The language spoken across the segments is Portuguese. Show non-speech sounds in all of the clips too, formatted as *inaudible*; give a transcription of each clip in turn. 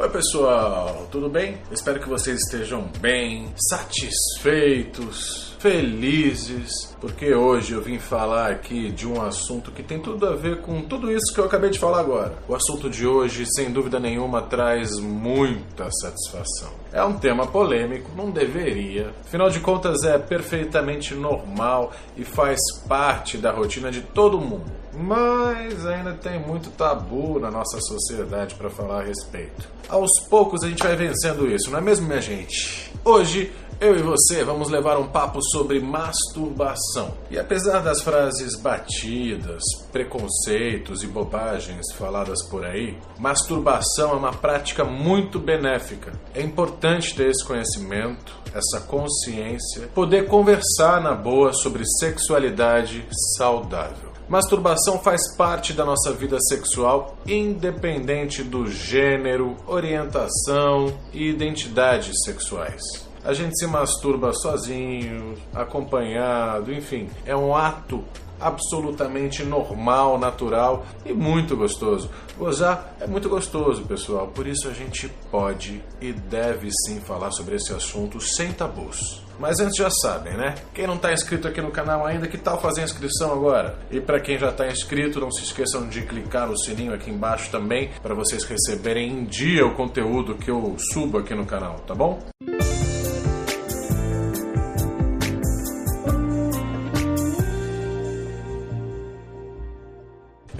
Oi, pessoal, tudo bem? Espero que vocês estejam bem, satisfeitos, felizes, porque hoje eu vim falar aqui de um assunto que tem tudo a ver com tudo isso que eu acabei de falar agora. O assunto de hoje, sem dúvida nenhuma, traz muita satisfação. É um tema polêmico, não deveria. Afinal de contas, é perfeitamente normal e faz parte da rotina de todo mundo. Mas ainda tem muito tabu na nossa sociedade para falar a respeito. Aos poucos a gente vai vencendo isso, não é mesmo, minha gente? Hoje eu e você vamos levar um papo sobre masturbação. E apesar das frases batidas, preconceitos e bobagens faladas por aí, masturbação é uma prática muito benéfica. É importante ter esse conhecimento, essa consciência, poder conversar na boa sobre sexualidade saudável. Masturbação faz parte da nossa vida sexual, independente do gênero, orientação e identidades sexuais. A gente se masturba sozinho, acompanhado, enfim, é um ato absolutamente normal, natural e muito gostoso. Gozar é muito gostoso, pessoal, por isso a gente pode e deve sim falar sobre esse assunto sem tabus. Mas antes já sabem, né? Quem não está inscrito aqui no canal ainda, que tal fazer a inscrição agora? E para quem já está inscrito, não se esqueçam de clicar no sininho aqui embaixo também, para vocês receberem em dia o conteúdo que eu subo aqui no canal, tá bom?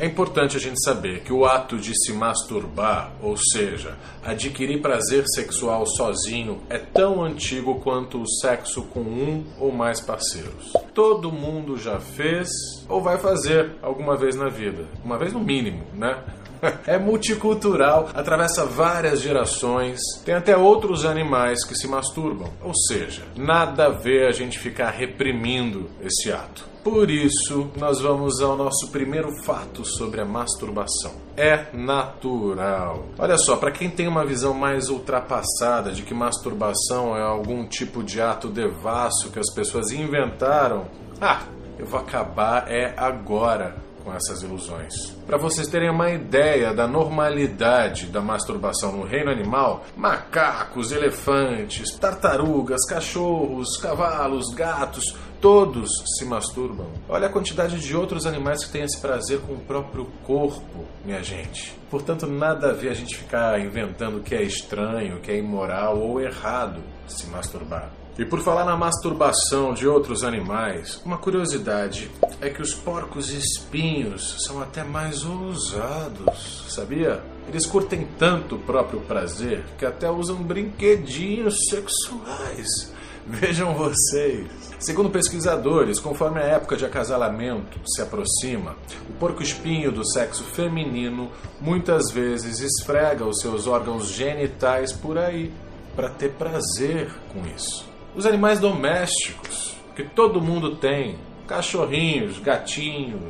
É importante a gente saber que o ato de se masturbar, ou seja, adquirir prazer sexual sozinho, é tão antigo quanto o sexo com um ou mais parceiros. Todo mundo já fez ou vai fazer alguma vez na vida, uma vez no mínimo, né? *laughs* É multicultural, atravessa várias gerações, tem até outros animais que se masturbam. Ou seja, nada a ver a gente ficar reprimindo esse ato. Por isso, nós vamos ao nosso primeiro fato sobre a masturbação. É natural. Olha só, para quem tem uma visão mais ultrapassada de que masturbação é algum tipo de ato devasso que as pessoas inventaram, ah, eu vou acabar é agora com essas ilusões. Para vocês terem uma ideia da normalidade da masturbação no reino animal, macacos, elefantes, tartarugas, cachorros, cavalos, gatos, todos se masturbam. Olha a quantidade de outros animais que têm esse prazer com o próprio corpo, minha gente. Portanto, nada a ver a gente ficar inventando que é estranho, que é imoral ou errado se masturbar. E por falar na masturbação de outros animais, uma curiosidade é que os porcos espinhos são até mais ousados, sabia? Eles curtem tanto o próprio prazer que até usam brinquedinhos sexuais. *laughs* Vejam vocês. Segundo pesquisadores, conforme a época de acasalamento se aproxima, o porco-espinho do sexo feminino muitas vezes esfrega os seus órgãos genitais por aí para ter prazer com isso. Os animais domésticos, que todo mundo tem, cachorrinhos, gatinhos,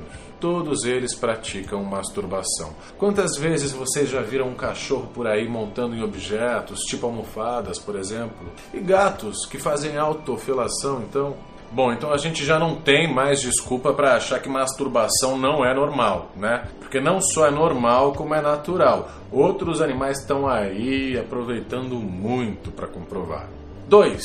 todos eles praticam masturbação. Quantas vezes vocês já viram um cachorro por aí montando em objetos, tipo almofadas, por exemplo? E gatos que fazem autofilação, então? Bom, então a gente já não tem mais desculpa para achar que masturbação não é normal, né? Porque não só é normal, como é natural. Outros animais estão aí aproveitando muito para comprovar. 2.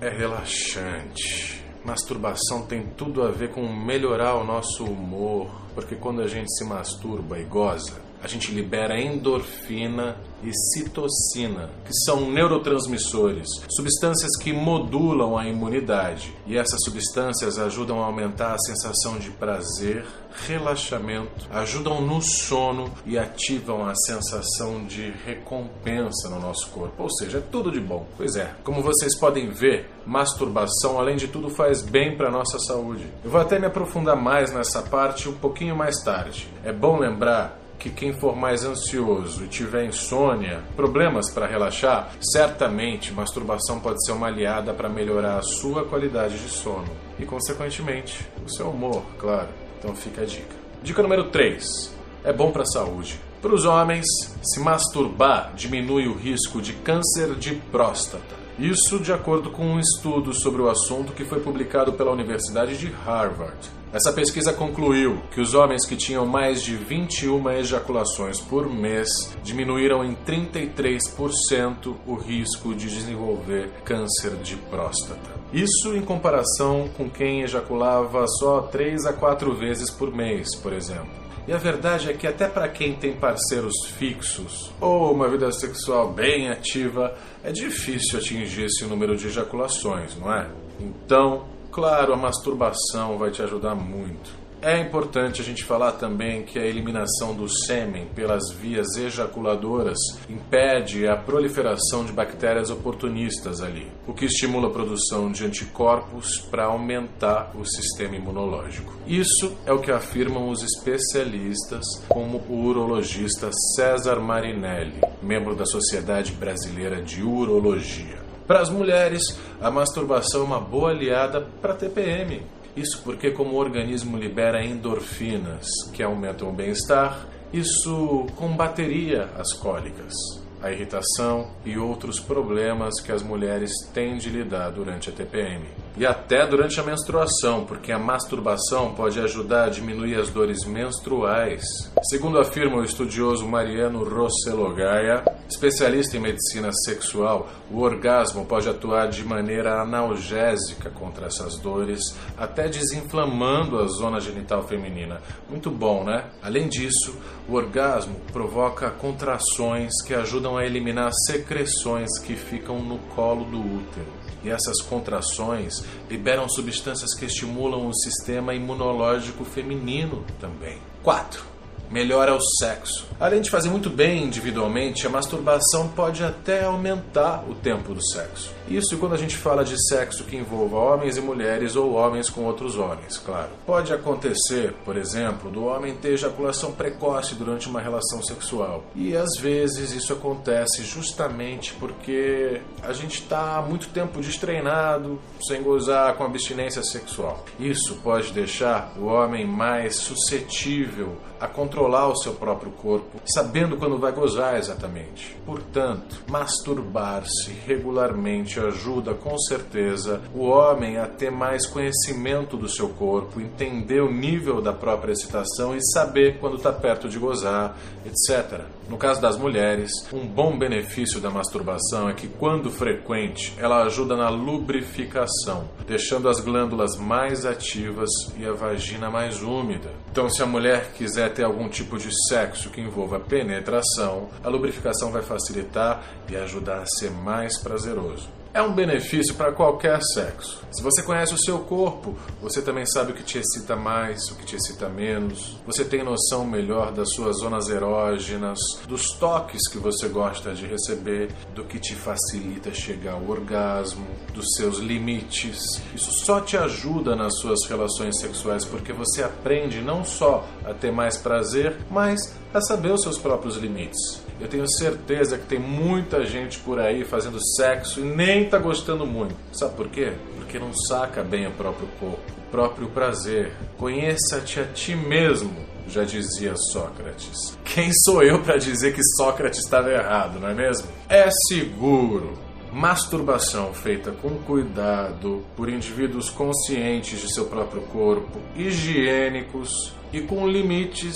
É relaxante. Masturbação tem tudo a ver com melhorar o nosso humor, porque quando a gente se masturba e goza, a gente libera endorfina e citocina, que são neurotransmissores, substâncias que modulam a imunidade. E essas substâncias ajudam a aumentar a sensação de prazer, relaxamento, ajudam no sono e ativam a sensação de recompensa no nosso corpo. Ou seja, é tudo de bom. Pois é, como vocês podem ver, masturbação, além de tudo, faz bem para nossa saúde. Eu vou até me aprofundar mais nessa parte um pouquinho mais tarde. É bom lembrar que quem for mais ansioso e tiver insônia, problemas para relaxar, certamente masturbação pode ser uma aliada para melhorar a sua qualidade de sono e, consequentemente, o seu humor, claro. Então fica a dica. Dica número 3. É bom para a saúde. Para os homens, se masturbar diminui o risco de câncer de próstata Isso de acordo com um estudo sobre o assunto que foi publicado pela Universidade de Harvard. Essa pesquisa concluiu que os homens que tinham mais de 21 ejaculações por mês diminuíram em 33% o risco de desenvolver câncer de próstata. Isso em comparação com quem ejaculava só 3 a 4 vezes por mês, por exemplo. E a verdade é que até para quem tem parceiros fixos ou uma vida sexual bem ativa, é difícil atingir esse número de ejaculações, não é? Então, Claro, a masturbação vai te ajudar muito. É importante a gente falar também que a eliminação do sêmen pelas vias ejaculadoras impede a proliferação de bactérias oportunistas ali, o que estimula a produção de anticorpos para aumentar o sistema imunológico. Isso é o que afirmam os especialistas, como o urologista César Marinelli, membro da Sociedade Brasileira de Urologia. Para as mulheres, a masturbação é uma boa aliada para TPM. Isso porque, como o organismo libera endorfinas que aumentam o bem-estar, isso combateria as cólicas a irritação e outros problemas que as mulheres têm de lidar durante a TPM. E até durante a menstruação, porque a masturbação pode ajudar a diminuir as dores menstruais. Segundo afirma o estudioso Mariano Rossello Gaia, especialista em medicina sexual, o orgasmo pode atuar de maneira analgésica contra essas dores, até desinflamando a zona genital feminina. Muito bom, né? Além disso, o orgasmo provoca contrações que ajudam a eliminar secreções que ficam no colo do útero. E essas contrações liberam substâncias que estimulam o sistema imunológico feminino também. 4 melhora o sexo. Além de fazer muito bem individualmente, a masturbação pode até aumentar o tempo do sexo. Isso quando a gente fala de sexo que envolva homens e mulheres ou homens com outros homens, claro. Pode acontecer, por exemplo, do homem ter ejaculação precoce durante uma relação sexual. E às vezes isso acontece justamente porque a gente está há muito tempo destreinado, sem gozar com abstinência sexual. Isso pode deixar o homem mais suscetível a controlar o seu próprio corpo, sabendo quando vai gozar exatamente. Portanto, masturbar-se regularmente ajuda com certeza o homem a ter mais conhecimento do seu corpo, entender o nível da própria excitação e saber quando está perto de gozar, etc. No caso das mulheres, um bom benefício da masturbação é que, quando frequente, ela ajuda na lubrificação, deixando as glândulas mais ativas e a vagina mais úmida. Então, se a mulher quiser ter algum tipo de sexo que envolva penetração, a lubrificação vai facilitar e ajudar a ser mais prazeroso é um benefício para qualquer sexo. Se você conhece o seu corpo, você também sabe o que te excita mais, o que te excita menos. Você tem noção melhor das suas zonas erógenas, dos toques que você gosta de receber, do que te facilita chegar ao orgasmo, dos seus limites. Isso só te ajuda nas suas relações sexuais porque você aprende não só a ter mais prazer, mas a saber os seus próprios limites. Eu tenho certeza que tem muita gente por aí fazendo sexo e nem tá gostando muito. Sabe por quê? Porque não saca bem o próprio corpo, o próprio prazer. Conheça-te a ti mesmo, já dizia Sócrates. Quem sou eu para dizer que Sócrates estava errado, não é mesmo? É seguro. Masturbação feita com cuidado por indivíduos conscientes de seu próprio corpo, higiênicos e com limites,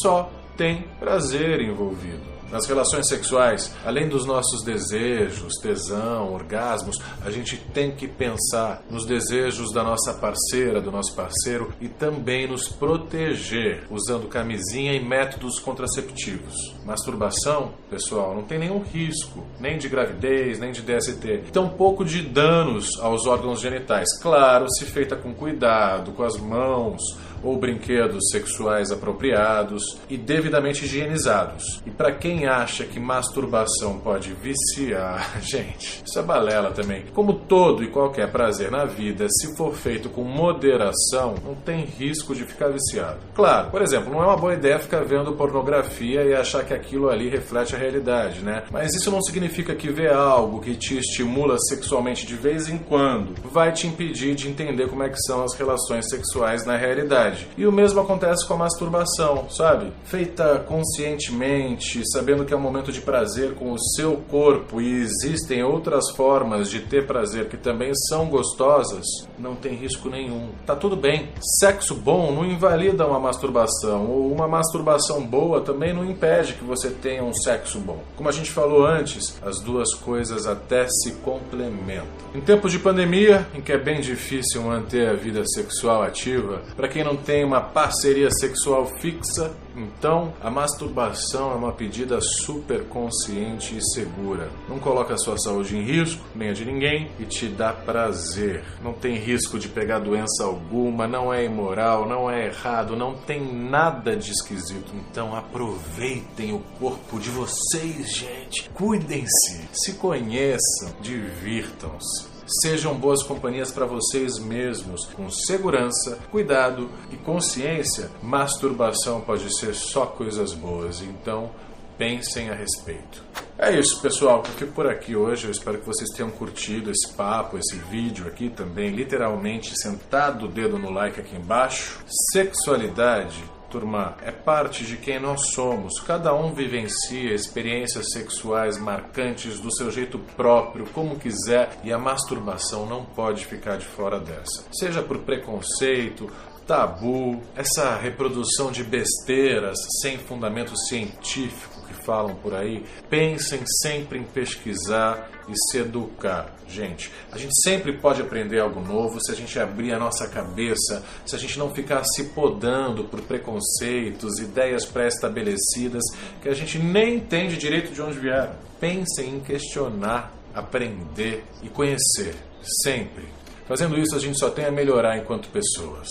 só tem prazer envolvido. Nas relações sexuais, além dos nossos desejos, tesão, orgasmos, a gente tem que pensar nos desejos da nossa parceira, do nosso parceiro e também nos proteger usando camisinha e métodos contraceptivos. Masturbação, pessoal, não tem nenhum risco, nem de gravidez, nem de DST, tampouco de danos aos órgãos genitais. Claro, se feita com cuidado, com as mãos ou brinquedos sexuais apropriados e devidamente higienizados. E para quem acha que masturbação pode viciar, *laughs* gente, isso é balela também. Como todo e qualquer prazer na vida, se for feito com moderação, não tem risco de ficar viciado. Claro, por exemplo, não é uma boa ideia ficar vendo pornografia e achar que aquilo ali reflete a realidade, né? Mas isso não significa que ver algo que te estimula sexualmente de vez em quando vai te impedir de entender como é que são as relações sexuais na realidade E o mesmo acontece com a masturbação, sabe? Feita conscientemente, sabendo que é um momento de prazer com o seu corpo e existem outras formas de ter prazer que também são gostosas, não tem risco nenhum. Tá tudo bem. Sexo bom não invalida uma masturbação, ou uma masturbação boa também não impede que você tenha um sexo bom. Como a gente falou antes, as duas coisas até se complementam. Em tempos de pandemia, em que é bem difícil manter a vida sexual ativa, para quem não tem uma parceria sexual fixa, então a masturbação é uma pedida super consciente e segura. Não coloca a sua saúde em risco, nem a de ninguém, e te dá prazer. Não tem risco de pegar doença alguma, não é imoral, não é errado, não tem nada de esquisito. Então aproveitem o corpo de vocês, gente. Cuidem-se, se conheçam, divirtam-se. Sejam boas companhias para vocês mesmos, com segurança, cuidado e consciência. Masturbação pode ser só coisas boas, então pensem a respeito. É isso, pessoal. Eu fico por aqui hoje. Eu espero que vocês tenham curtido esse papo, esse vídeo aqui também. Literalmente sentado o dedo no like aqui embaixo. Sexualidade turma, é parte de quem nós somos. Cada um vivencia experiências sexuais marcantes do seu jeito próprio, como quiser, e a masturbação não pode ficar de fora dessa. Seja por preconceito, tabu, essa reprodução de besteiras sem fundamento científico falam por aí, pensem sempre em pesquisar e se educar. Gente, a gente sempre pode aprender algo novo se a gente abrir a nossa cabeça, se a gente não ficar se podando por preconceitos, ideias pré-estabelecidas que a gente nem entende direito de onde vieram. Pensem em questionar, aprender e conhecer, sempre. Fazendo isso, a gente só tem a melhorar enquanto pessoas.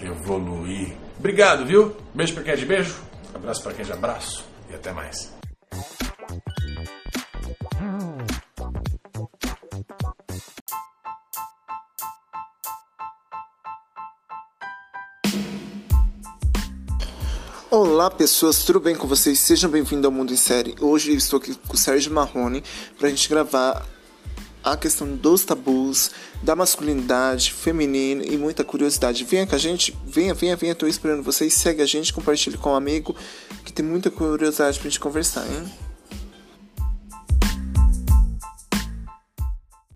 Evoluir. Obrigado, viu? Beijo para quem é de beijo, abraço para quem é de abraço e até mais. Olá pessoas, tudo bem com vocês? Sejam bem-vindos ao Mundo em Série. Hoje eu estou aqui com o Sérgio Marrone para a gente gravar a questão dos tabus, da masculinidade feminina e muita curiosidade. Venha com a gente, venha, venha, venha, estou esperando vocês. Segue a gente, compartilhe com um amigo que tem muita curiosidade para a gente conversar, hein?